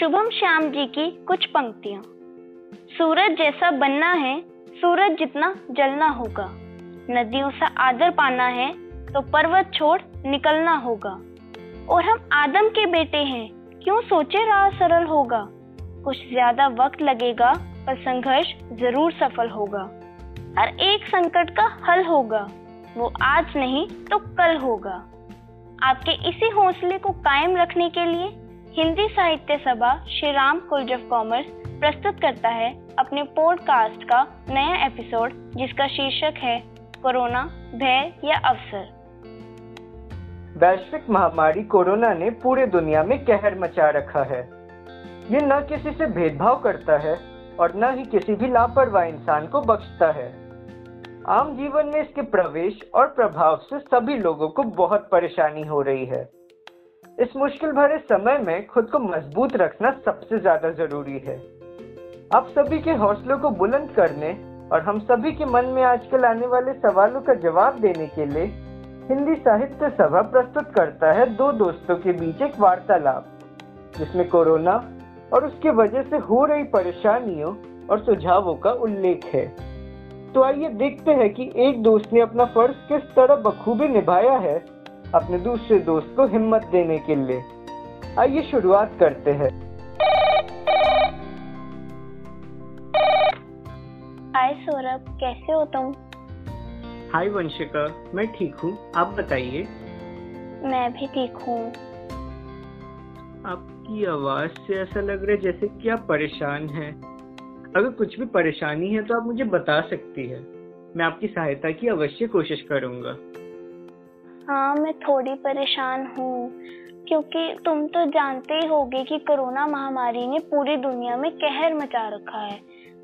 शुभम श्याम जी की कुछ पंक्तियाँ। सूरज जैसा बनना है, सूरज जितना जलना होगा। नदियों से आदर पाना है तो पर्वत छोड़ निकलना होगा। और हम आदम के बेटे हैं, क्यों सोचे राह सरल होगा? कुछ ज़्यादा वक्त लगेगा, पर संघर्ष ज़रूर सफल होगा। हर एक संकट का हल होगा, वो आज नहीं तो कल होगा। आपके इसी हौसले को कायम रखने के लिए Hindi Sahitya Sabha Shri Ram College of Commerce प्रस्तुत करता है अपने पॉडकास्ट का नया एपिसोड जिसका शीर्षक है, कोरोना, भय या अवसर। वैश्विक महामारी कोरोना ने पूरे दुनिया में कहर मचा रखा है। ये न किसी से भेदभाव करता है और न ही किसी भी लापरवाह इंसान को बख्शता है। आम जीवन में इसके प्रवेश और प्रभाव से सभी लोगों को बहुत परेशानी हो रही है। इस मुश्किल भरे समय में खुद को मज़बूत रखना सबसे ज़्यादा ज़रूरी है। आप सभी के हौसलों को बुलंद करने और हम सभी के मन में आजकल आने वाले सवालों का जवाब देने के लिए हिंदी साहित्य सभा प्रस्तुत करता है दो दोस्तों के बीच एक वार्तालाप, जिसमें कोरोना और उसके वजह से हो रही परेशानियों और सुझावों का उल्लेख है। तो आइए देखते हैं कि एक दोस्त ने अपना फ़र्ज़ किस तरह बखूबी निभाया है अपने दूसरे दोस्त को हिम्मत देने के लिए। आइए शुरुआत करते हैं। हाय सौरभ कैसे हो तुम? हाय वंशिका मैं ठीक हूँ। आप बताइए। मैं भी ठीक हूँ। आपकी आवाज़ से ऐसा लग रहा है जैसे कि आप परेशान हैं। अगर कुछ भी परेशानी है तो आप मुझे बता सकती है। मैं आपकी सहायता की अवश्य कोशिश करूँगा। हाँ मैं थोड़ी परेशान हूँ। क्योंकि तुम तो जानते ही होगे कि कोरोना महामारी ने पूरी दुनिया में कहर मचा रखा है।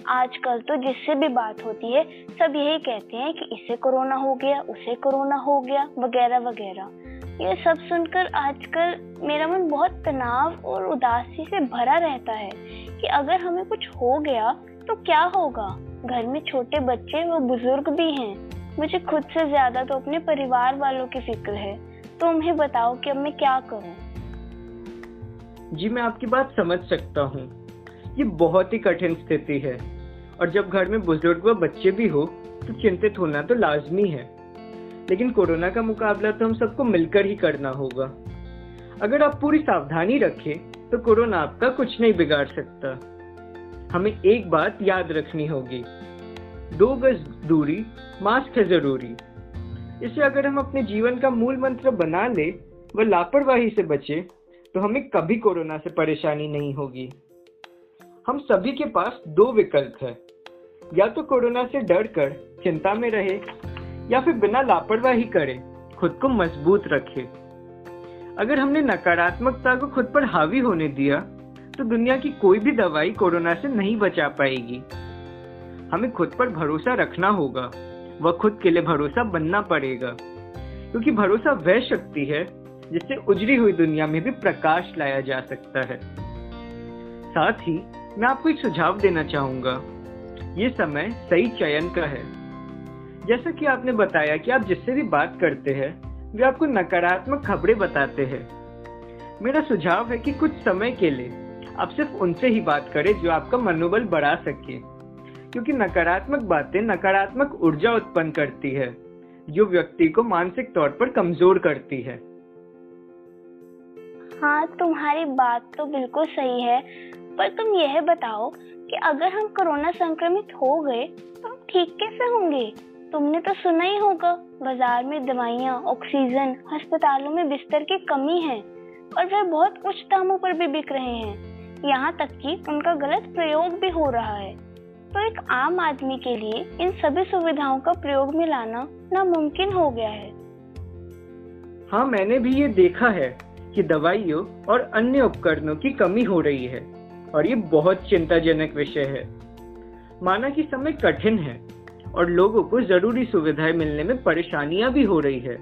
आजकल तो जिससे भी बात होती है, सब यही कहते हैं कि इसे कोरोना हो गया, उसे कोरोना हो गया, वगैरह वगैरह। ये सब सुनकर आजकल मेरा मन बहुत तनाव और उदासी से भरा रहता है कि अगर हमें कुछ हो गया तो क्या होगा? घर में छोटे बच्चे व बुज़ुर्ग भी हैं। मुझे खुद से ज़्यादा तो अपने परिवार वालों की फ़िक्र है। तो उन्हें बताओ कि अब मैं क्या करूँ? जी, मैं आपकी बात समझ सकता हूँ। ये बहुत ही कठिन स्थिति है। और जब घर में बुज़ुर्ग व बच्चे भी हो तो चिंतित होना तो लाजमी है। लेकिन कोरोना का मुकाबला तो हम सबको मिलकर ही करना होगा। अगर आप पूरी सावधानी रखें तो कोरोना आपका कुछ नहीं बिगाड़ सकता। हमें एक बात याद रखनी होगी। दो गज दूरी, मास्क है ज़रूरी। इसे अगर हम अपने जीवन का मूल मंत्र बना ले व लापरवाही से बचे तो हमें कभी कोरोना से परेशानी नहीं होगी। हम सभी के पास दो विकल्प है। या तो कोरोना से डर कर, चिंता में रहे, या फिर बिना लापरवाही करे, खुद को मज़बूत रखे। अगर हमने नकारात्मकता को खुद पर हावी होने दिया तो दुनिया की कोई भी दवाई कोरोना से नहीं बचा पाएगी। हमें खुद पर भरोसा रखना होगा। व खुद के लिए भरोसा बनना पड़ेगा। क्योंकि भरोसा वह शक्ति है, जिससे उजड़ी हुई दुनिया में भी प्रकाश लाया जा सकता है। साथ ही, मैं आपको एक सुझाव देना चाहूँगा। ये समय सही चयन का है। जैसा कि आपने बताया कि आप जिससे भी बात करते हैं, वे आपको नकारात्मक खबरें बताते हैं। मेरा सुझाव है कि कुछ समय के लिए आप सिर्फ़ उनसे ही बात करें जो आपका मनोबल बढ़ा सके। क्योंकि नकारात्मक बातें नकारात्मक ऊर्जा उत्पन्न करती है, जो व्यक्ति को मानसिक तौर पर कमज़ोर करती है। हाँ तुम्हारी बात तो बिल्कुल सही है, पर तुम यह बताओ कि अगर हम कोरोना संक्रमित हो गए तो हम ठीक कैसे होंगे? तुमने तो सुना ही होगा, बाज़ार में दवाइयाँ, ऑक्सीजन, अस्पतालों में बिस्तर की कमी है, और वह बहुत उच्च दामों पर भी बिक रहे हैं। यहाँ तक कि उनका गलत प्रयोग भी हो रहा है। तो एक आम आदमी के लिए इन सभी सुविधाओं का प्रयोग में लाना नामुमकिन हो गया है। हाँ मैंने भी ये देखा है कि दवाइयों और अन्य उपकरणों की कमी हो रही है और ये बहुत चिंताजनक विषय है। माना कि समय कठिन है और लोगों को ज़रूरी सुविधाएँ मिलने में परेशानियाँ भी हो रही है।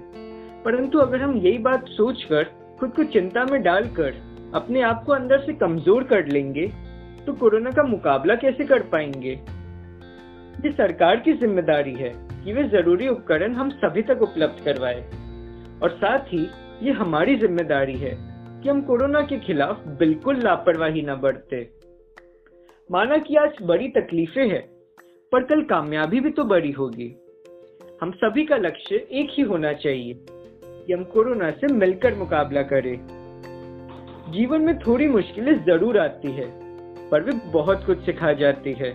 परंतु अगर हम यही बात सोचकर खुद को चिंता में डालकर अपने आप को अंदर से कमज़ोर कर लेंगे तो कोरोना का मुकाबला कैसे कर पाएँगे? ये सरकार की ज़िम्मेदारी है कि वे ज़रूरी उपकरण हम सभी तक उपलब्ध करवाए। और साथ ही ये हमारी ज़िम्मेदारी है कि हम कोरोना के खिलाफ बिल्कुल लापरवाही न बरते। माना कि आज बड़ी तकलीफें हैं, पर कल कामयाबी भी तो बड़ी होगी। हम सभी का लक्ष्य एक ही होना चाहिए कि हम कोरोना से मिलकर मुकाबला करें। जीवन में थोड़ी मुश्किलें ज़रूर आती है। पर वे बहुत कुछ सिखा जाती है।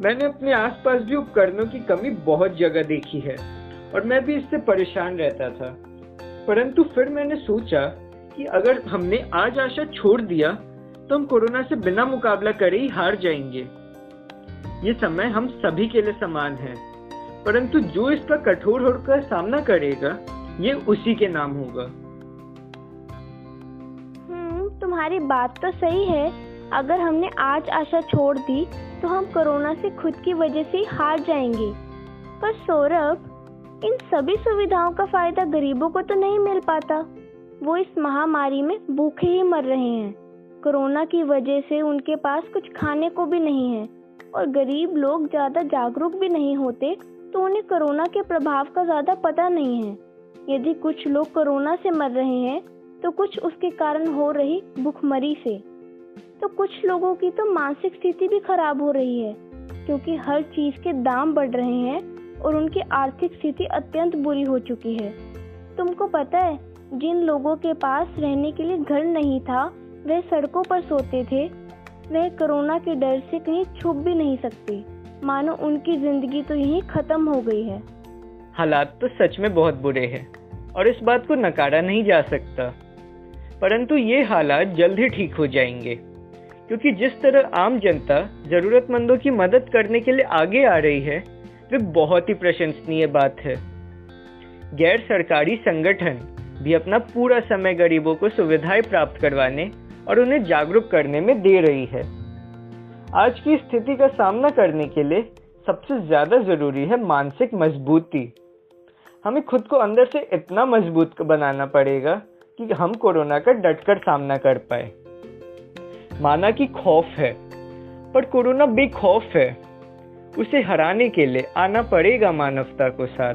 मैंने अपने आसपास भी उपकरणों की कमी बहुत जगह देखी है और मैं भी इससे परेशान रहता था। परंतु फिर मैंने सोचा कि अगर हमने आज आशा छोड़ दिया तो हम कोरोना से बिना मुकाबला करे ही हार जाएँगे। ये समय हम सभी के लिए समान है। परंतु जो इसका कठोर होकर सामना करेगा, ये उसी के नाम होगा। हम्म तुम्हारी बात तो सही है। अगर हमने आज आशा छोड़ दी तो हम कोरोना से खुद की वजह से हार जाएँगे। पर सौरभ, इन सभी सुविधाओं का फ़ायदा गरीबों को तो नहीं मिल पाता। वो इस महामारी में भूखे ही मर रहे हैं। कोरोना की वजह से उनके पास कुछ खाने को भी नहीं है। और गरीब लोग ज़्यादा जागरूक भी नहीं होते तो उन्हें कोरोना के प्रभाव का ज़्यादा पता नहीं है। यदि कुछ लोग कोरोना से मर रहे हैं तो कुछ उसके कारण हो रही भूखमरी से। तो कुछ लोगों की तो मानसिक स्थिति भी खराब हो रही है, क्योंकि हर चीज़ के दाम बढ़ रहे हैं और उनकी आर्थिक स्थिति अत्यंत बुरी हो चुकी है। तुमको पता है, जिन लोगों के पास रहने के लिए घर नहीं था, वे सड़कों पर सोते थे। वह कोरोना के डर से कहीं छुप भी नहीं सकते। मानो उनकी ज़िंदगी तो यही खत्म हो गई है। हालात तो सच में बहुत बुरे हैं, और इस बात को नकारा नहीं जा सकता। परंतु ये हालात जल्द ही ठीक हो जाएँगे। क्योंकि जिस तरह आम जनता जरूरतमंदों की मदद करने के लिए आगे आ रही है वे बहुत ही प्रशंसनीय बात है। गैर सरकारी संगठन भी अपना पूरा समय गरीबों को सुविधाएँ प्राप्त करवाने और उन्हें जागरूक करने में दे रही है। आज की स्थिति का सामना करने के लिए सबसे ज़्यादा ज़रूरी है मानसिक मजबूती। हमें खुद को अंदर से इतना मज़बूत बनाना पड़ेगा कि हम कोरोना का डटकर सामना कर पाए। माना कि खौफ है, पर कोरोना बेखौफ है। उसे हराने के लिए आना पड़ेगा मानवता को साथ।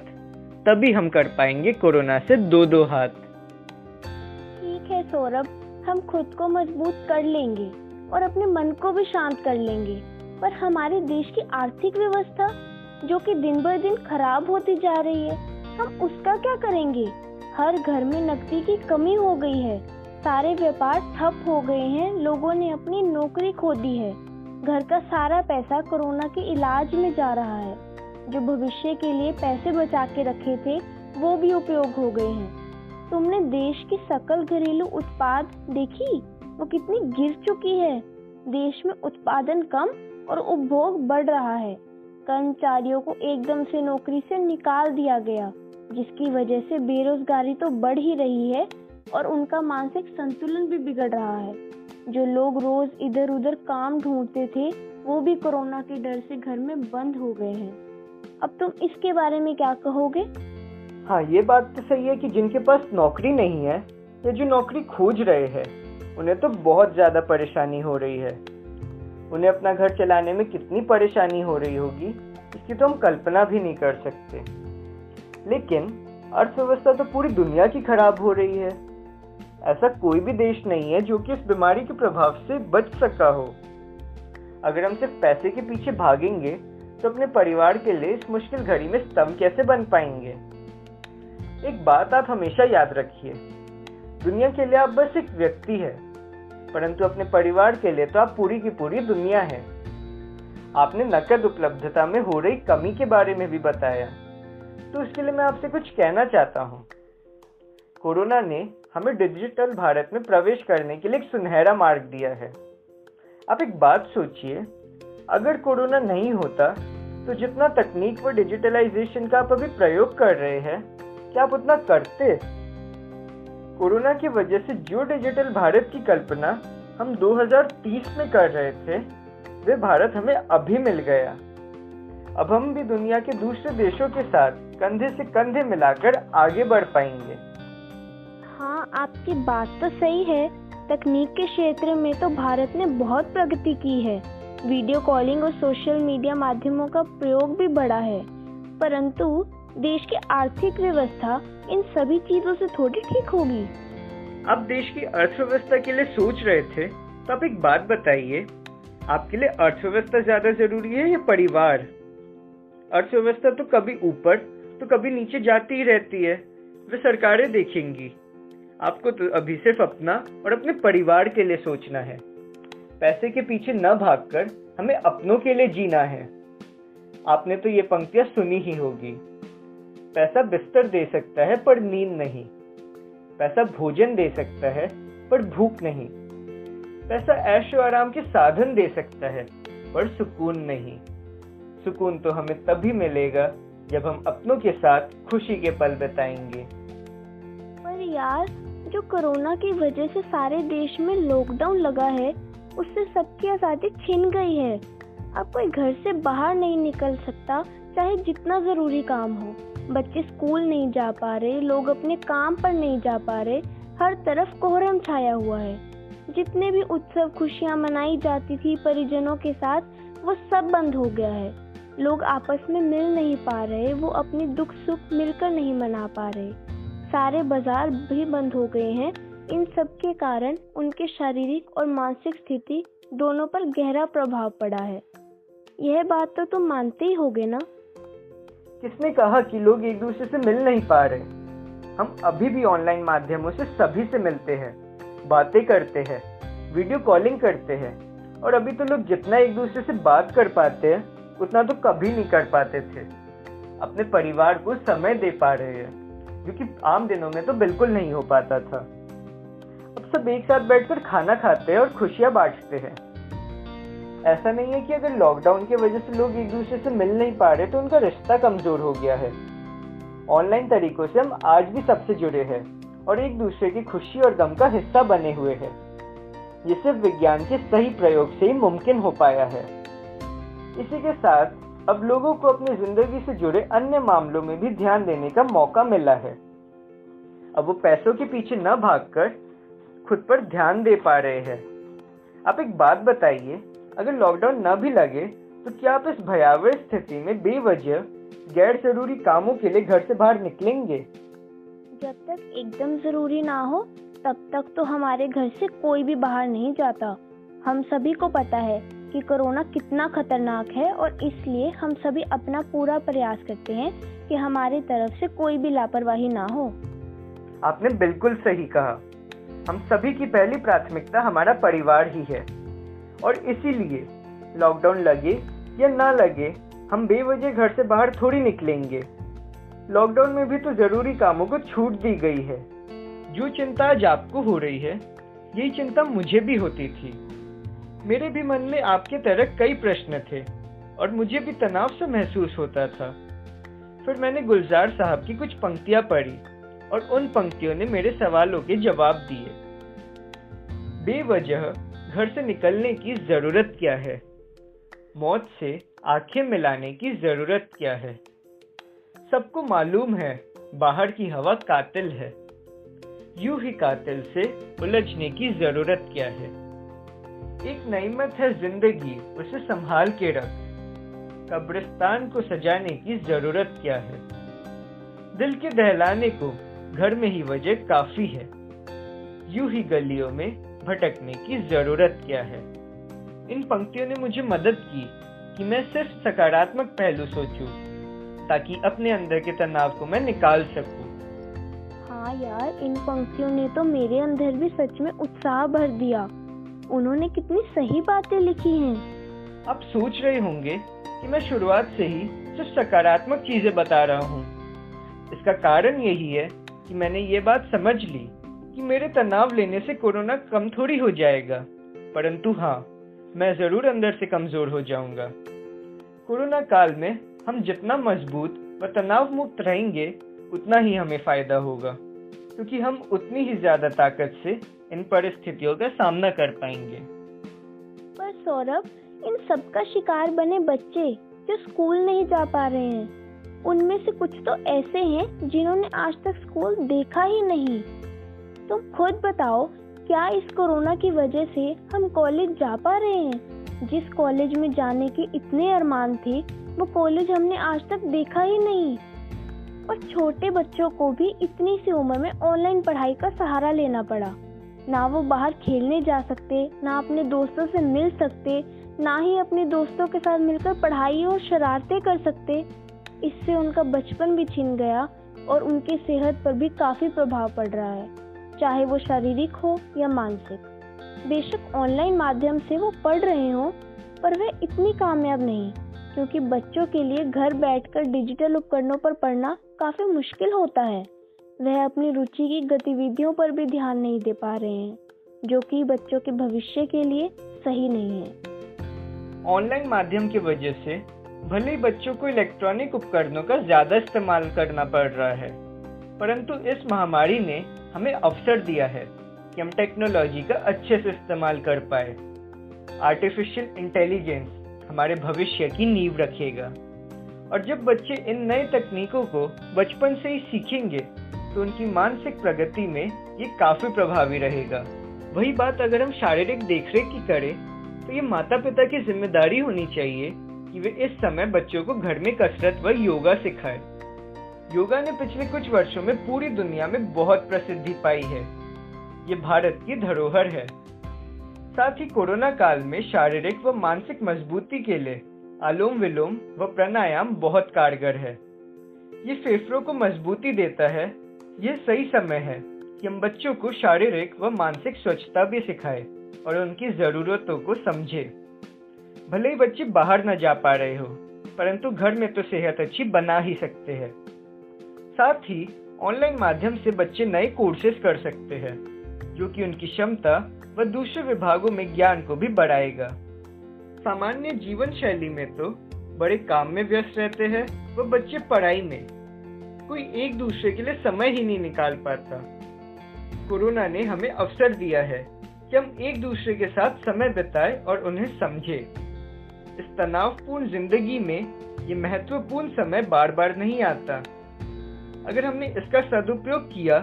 तभी हम कर पाएँगे कोरोना से दो दो हाथ। ठीक है सौरभ, हम खुद को मज़बूत कर लेंगे और अपने मन को भी शांत कर लेंगे। पर हमारे देश की आर्थिक व्यवस्था, जो कि दिन ब दिन खराब होती जा रही है, हम उसका क्या करेंगे? हर घर में नकदी की कमी हो गई है। सारे व्यापार ठप हो गए हैं। लोगों ने अपनी नौकरी खो दी है। घर का सारा पैसा कोरोना के इलाज में जा रहा है। जो भविष्य के लिए पैसे बचा के रखे थे, वो भी उपयोग हो गए हैं। तुमने देश की सकल घरेलू उत्पाद देखी? वो कितनी गिर चुकी है। देश में उत्पादन कम और उपभोग बढ़ रहा है। कर्मचारियों को एकदम से नौकरी से निकाल दिया गया। जिसकी वजह से बेरोजगारी तो बढ़ ही रही है और उनका मानसिक संतुलन भी बिगड़ रहा है। जो लोग रोज इधर उधर काम ढूंढते थे, वो भी कोरोना के डर से घर में बंद हो गए हैं। अब तुम इसके बारे में क्या कहोगे? हाँ ये बात तो सही है कि जिनके पास नौकरी नहीं है, या जो नौकरी खोज रहे हैं, उन्हें तो बहुत ज़्यादा परेशानी हो रही है। उन्हें अपना घर चलाने में कितनी परेशानी हो रही होगी, इसकी तो हम कल्पना भी नहीं कर सकते। लेकिन अर्थव्यवस्था तो पूरी दुनिया की खराब हो रही है। ऐसा कोई भी देश नहीं है जो कि इस बीमारी के प्रभाव से बच सका हो। अगर हम सिर्फ़ पैसे के पीछे भागेंगे तो अपने परिवार के लिए इस मुश्किल घड़ी में स्तंभ कैसे बन पाएँगे? एक बात आप हमेशा याद रखिए, दुनिया के लिए आप बस एक व्यक्ति है, परंतु अपने परिवार के लिए तो आप पूरी की पूरी दुनिया है। आपने नकद उपलब्धता में हो रही कमी के बारे में भी बताया। तो इसके लिए मैं आपसे कुछ कहना चाहता हूँ। कोरोना ने हमें डिजिटल भारत में प्रवेश करने के लिए एक सुनहरा मार्ग दिया है। आप एक बात सोचिए, अगर कोरोना नहीं होता तो जितना तकनीक व डिजिटलाइजेशन का आप अभी प्रयोग कर रहे हैं, क्या आप उतना करते? कोरोना की वजह से जो डिजिटल भारत की कल्पना हम 2030 में कर रहे थे, वे भारत हमें अभी मिल गया। अब हम भी दुनिया के दूसरे देशों के साथ कंधे से कंधे मिलाकर आगे बढ़ पाएँगे। हाँ आपकी बात तो सही है। तकनीक के क्षेत्र में तो भारत ने बहुत प्रगति की है। वीडियो कॉलिंग और सोशल मीडिया माध्यमों का प्रयोग भी बढ़ा है। परंतु देश की आर्थिक व्यवस्था इन सभी चीज़ों से थोड़ी ठीक होगी। आप देश की अर्थव्यवस्था के लिए सोच रहे थे तो आप एक बात बताइए। आपके लिए अर्थव्यवस्था ज़्यादा ज़रूरी है या परिवार? अर्थव्यवस्था तो कभी ऊपर तो कभी नीचे जाती ही रहती है। वे सरकारें देखेंगी। आपको तो अभी सिर्फ़ अपना और अपने परिवार के लिए सोचना है। पैसे के पीछे न भागकर हमें अपनों के लिए जीना है। आपने तो ये पंक्तियाँ सुनी ही होगी। पैसा बिस्तर दे सकता है, पर नींद नहीं। पैसा भोजन दे सकता है, पर भूख नहीं। पैसा ऐशो आराम के साधन दे सकता है, पर सुकून नहीं। सुकून तो हमें तभी मिलेगा जब हम अपनों के साथ खुशी के पल बिताएँगे। पर यार, जो कोरोना की वजह से सारे देश में लॉकडाउन लगा है, उससे सबकी आज़ादी छिन गई है। अब कोई घर से बाहर नहीं निकल सकता, चाहे जितना ज़रूरी काम हो। बच्चे स्कूल नहीं जा पा रहे, लोग अपने काम पर नहीं जा पा रहे, हर तरफ़ कोहरम छाया हुआ है। जितने भी उत्सव खुशियाँ मनाई जाती थी परिजनों के साथ, वो सब बंद हो गया है। लोग आपस में मिल नहीं पा रहे, वो अपने दुख सुख मिलकर नहीं मना पा रहे। सारे बाज़ार भी बंद हो गए हैं। इन सब के कारण उनके शारीरिक और मानसिक स्थिति दोनों पर गहरा प्रभाव पड़ा है। यह बात तो तुम मानते ही होगे ना? किसने कहा कि लोग एक दूसरे से मिल नहीं पा रहे? हम अभी भी ऑनलाइन माध्यमों से सभी से मिलते हैं, बातें करते हैं वीडियो कॉलिंग करते हैं, और अभी तो लोग जितना एक दूसरे से बात कर पाते हैं उतना तो कभी नहीं कर पाते थे। अपने परिवार को समय दे पा रहे हैं, जो कि आम दिनों में तो बिल्कुल नहीं हो पाता था। अब सब एक साथ बैठकर खाना खाते हैं और खुशियाँ बांटते हैं। ऐसा नहीं है कि अगर लॉकडाउन की वजह से लोग एक दूसरे से मिल नहीं पा रहे तो उनका रिश्ता कमज़ोर हो गया है। ऑनलाइन तरीकों से हम आज भी सबसे जुड़े हैं और एक दूसरे की खुशी और गम का हिस्सा बने हुए हैं। ये सिर्फ़ विज्ञान के सही प्रयोग से ही मुमकिन हो पाया है। इसी के साथ अब लोगों को अपनी ज़िंदगी से जुड़े अन्य मामलों में भी ध्यान देने का मौका मिला है। अब वो पैसों के पीछे न भागकर खुद पर ध्यान दे पा रहे हैं। आप एक बात बताइए, अगर लॉकडाउन न भी लगे तो क्या आप इस भयावह स्थिति में बेवजह गैर ज़रूरी कामों के लिए घर से बाहर निकलेंगे? जब तक एकदम ज़रूरी ना हो, तब तक तो हमारे घर से कोई भी बाहर नहीं जाता। हम सभी को पता है कि कोरोना कितना खतरनाक है और इसलिए हम सभी अपना पूरा प्रयास करते हैं कि हमारी तरफ़ से कोई भी लापरवाही ना हो। आपने बिल्कुल सही कहा। हम सभी की पहली प्राथमिकता हमारा परिवार ही है। और इसीलिए लॉकडाउन लगे या ना लगे, हम बेवजह घर से बाहर थोड़ी निकलेंगे। लॉकडाउन में भी तो ज़रूरी कामों को छूट दी गई है। जो चिंता आज आपको हो रही है, यही चिंता मुझे भी होती थी। मेरे भी मन में आपके तरह कई प्रश्न थे और मुझे भी तनाव से महसूस होता था। फिर मैंने गुलजार साहब की कुछ पंक्तियाँ पढ़ी और उन पंक्तियों ने मेरे सवालों के जवाब दिए। बेवजह घर से निकलने की ज़रूरत क्या है? मौत से आँखें मिलाने की ज़रूरत क्या है? सबको मालूम है बाहर की हवा कातिल है। यूँ ही कातिल से उलझने की ज़रूरत क्या है? एक नईमत है ज़िंदगी, उसे संभाल के रख। कब्रिस्तान को सजाने की ज़रूरत क्या है? दिल के दहलाने को घर में ही वजह काफ़ी है। यूँ ही गलियों में भटकने की ज़रूरत क्या है? इन पंक्तियों ने मुझे मदद की कि मैं सिर्फ़ सकारात्मक पहलू सोचूं, ताकि अपने अंदर के तनाव को मैं निकाल सकूँ। हाँ यार, इन पंक्तियों ने तो मेरे अंदर भी सच में उत्साह भर दिया। उन्होंने कितनी सही बातें लिखी हैं। आप सोच रहे होंगे कि मैं शुरुआत से ही सिर्फ़ सकारात्मक चीज़ें बता रहा हूँ। इसका कारण यही है कि मैंने ये बात समझ ली कि मेरे तनाव लेने से कोरोना कम थोड़ी हो जाएगा। परंतु हाँ मैं ज़रूर अंदर से कमज़ोर हो जाऊँगा। कोरोना काल में हम जितना मज़बूत व तनाव मुक्त रहेंगे, उतना ही हमें फ़ायदा होगा। क्योंकि हम उतनी ही ज़्यादा ताकत से इन परिस्थितियों का सामना कर पाएँगे। पर सौरभ, इन सब का शिकार बने बच्चे जो स्कूल नहीं जा पा रहे हैं, उनमें से कुछ तो ऐसे हैं जिन्होंने आज तक स्कूल देखा ही नहीं। तुम खुद बताओ, क्या इस कोरोना की वजह से हम कॉलेज जा पा रहे हैं? जिस कॉलेज में जाने के इतने अरमान थे, वो कॉलेज हमने आज तक देखा ही नहीं। और छोटे बच्चों को भी इतनी सी उम्र में ऑनलाइन पढ़ाई का सहारा लेना पड़ा। ना वो बाहर खेलने जा सकते, ना अपने दोस्तों से मिल सकते, ना ही अपने दोस्तों के साथ मिलकर पढ़ाई और शरारतें कर सकते। इससे उनका बचपन भी छिन गया और उनकी सेहत पर भी काफ़ी प्रभाव पड़ रहा है, चाहे वो शारीरिक हो या मानसिक। बेशक ऑनलाइन माध्यम से वो पढ़ रहे हों, पर वह इतनी कामयाब नहीं, क्योंकि बच्चों के लिए घर बैठकर डिजिटल उपकरणों पर पढ़ना काफ़ी मुश्किल होता है। वह अपनी रुचि की गतिविधियों पर भी ध्यान नहीं दे पा रहे हैं, जो कि बच्चों के भविष्य के लिए सही नहीं है। ऑनलाइन माध्यम की वजह से भले ही बच्चों को इलेक्ट्रॉनिक उपकरणों का ज़्यादा इस्तेमाल करना पड़ रहा है, परंतु इस महामारी ने हमें अवसर दिया है कि हम टेक्नोलॉजी का अच्छे से इस्तेमाल कर पाए। आर्टिफिशियल इंटेलिजेंस हमारे भविष्य की नींव रखेगा। और जब बच्चे इन नए तकनीकों को बचपन से ही सीखेंगे तो उनकी मानसिक प्रगति में ये काफ़ी प्रभावी रहेगा। वही बात अगर हम शारीरिक देखरेख की करें तो ये माता पिता की ज़िम्मेदारी होनी चाहिए कि वे इस समय बच्चों को घर में कसरत व योगा सिखाए। योगा ने पिछले कुछ वर्षों में पूरी दुनिया में बहुत प्रसिद्धि पाई है। ये भारत की धरोहर है। साथ ही कोरोना काल में शारीरिक व मानसिक मजबूती के लिए अनुलोम विलोम व प्राणायाम बहुत कारगर है। ये फेफड़ों को मजबूती देता है। यह सही समय है कि हम बच्चों को शारीरिक व मानसिक स्वच्छता भी सिखाए और उनकी जरूरतों को समझे। भले ही बच्चे बाहर न जा पा रहे हो, परंतु घर में तो सेहत अच्छी बना ही सकते हैं। साथ ही, ऑनलाइन माध्यम से बच्चे नए कोर्सेज कर सकते हैं, जो कि उनकी क्षमता व दूसरे विभागों में ज्ञान को भी बढ़ाएगा। सामान्य जीवन शैली में तो बड़े काम में व्यस्त रहते हैं व बच्चे पढ़ाई में कोई एक दूसरे के लिए समय ही नहीं निकाल पाता। कोरोना ने हमें अवसर दिया है कि हम एक दूसरे के साथ समय बिताए और उन्हें समझे। इस तनावपूर्ण ज़िंदगी में ये महत्वपूर्ण समय बार बार नहीं आता। अगर हमने इसका सदुपयोग किया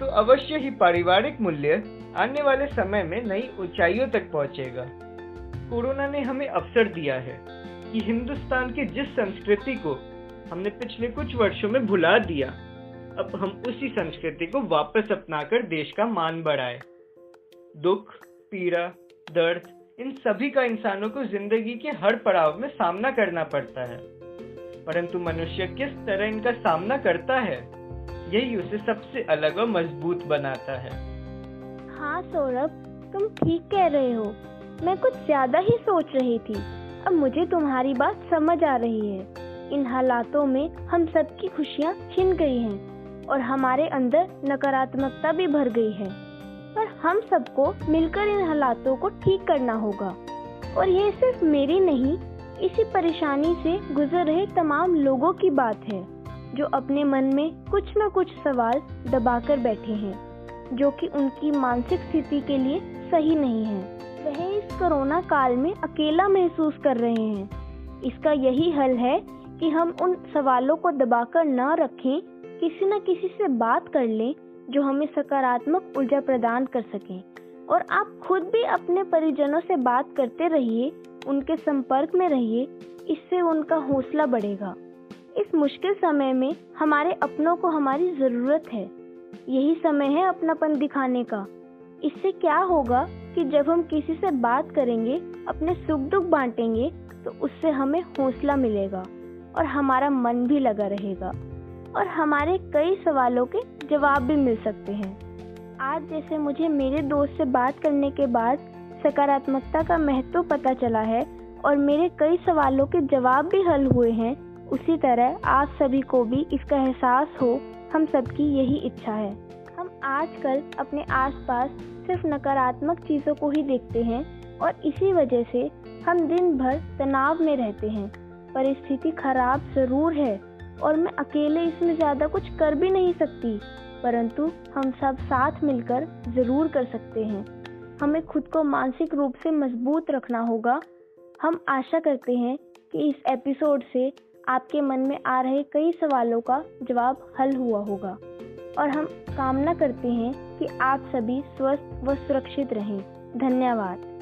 तो अवश्य ही पारिवारिक मूल्य आने वाले समय में नई ऊंचाइयों तक पहुंचेगा। कोरोना ने हमें अवसर दिया है कि हिंदुस्तान की जिस संस्कृति को हमने पिछले कुछ वर्षों में भुला दिया, अब हम उसी संस्कृति को वापस अपनाकर देश का मान बढ़ाए। दुख, पीड़ा, दर्द, इन सभी का इंसानों को ज़िंदगी के हर पड़ाव में सामना करना पड़ता है। परंतु मनुष्य किस तरह इनका सामना करता है, यही उसे सबसे अलग और मज़बूत बनाता है। हाँ सौरभ, तुम ठीक कह रहे हो। मैं कुछ ज़्यादा ही सोच रही थी। अब मुझे तुम्हारी बात समझ आ रही है। इन हालातों में हम सबकी खुशियाँ छिन गई हैं और हमारे अंदर नकारात्मकता भी भर गई है। पर हम सबको मिलकर इन हालातों को ठीक करना होगा। और ये सिर्फ़ मेरी नहीं, इसी परेशानी से गुजर रहे तमाम लोगों की बात है, जो अपने मन में कुछ न कुछ सवाल दबाकर बैठे हैं, जो कि उनकी मानसिक स्थिति के लिए सही नहीं है। वह इस कोरोना काल में अकेला महसूस कर रहे हैं। इसका यही हल है कि हम उन सवालों को दबाकर न रखें, किसी न किसी से बात कर लें जो हमें सकारात्मक ऊर्जा प्रदान कर सके। और आप खुद भी अपने परिजनों से बात करते रहिए, उनके संपर्क में रहिए, इससे उनका हौसला बढ़ेगा। इस मुश्किल समय में हमारे अपनों को हमारी ज़रूरत है। यही समय है अपनापन दिखाने का। इससे क्या होगा कि जब हम किसी से बात करेंगे, अपने सुख दुख बांटेंगे तो उससे हमें हौसला मिलेगा और हमारा मन भी लगा रहेगा। और हमारे कई सवालों के जवाब भी मिल सकते हैं। आज जैसे मुझे मेरे दोस्त से बात करने के बाद सकारात्मकता का महत्व पता चला है और मेरे कई सवालों के जवाब भी हल हुए हैं, उसी तरह आप सभी को भी इसका एहसास हो, हम सबकी यही इच्छा है। आजकल अपने आसपास सिर्फ़ नकारात्मक चीज़ों को ही देखते हैं और इसी वजह से हम दिन भर तनाव में रहते हैं। परिस्थिति खराब ज़रूर है और मैं अकेले इसमें ज़्यादा कुछ कर भी नहीं सकती, परंतु हम सब साथ मिलकर ज़रूर कर सकते हैं। हमें खुद को मानसिक रूप से मज़बूत रखना होगा। हम आशा करते हैं कि इस एपिसोड से आपके मन में आ रहे कई सवालों का जवाब हल हुआ होगा। और हम कामना करते हैं कि आप सभी स्वस्थ व सुरक्षित रहें। धन्यवाद।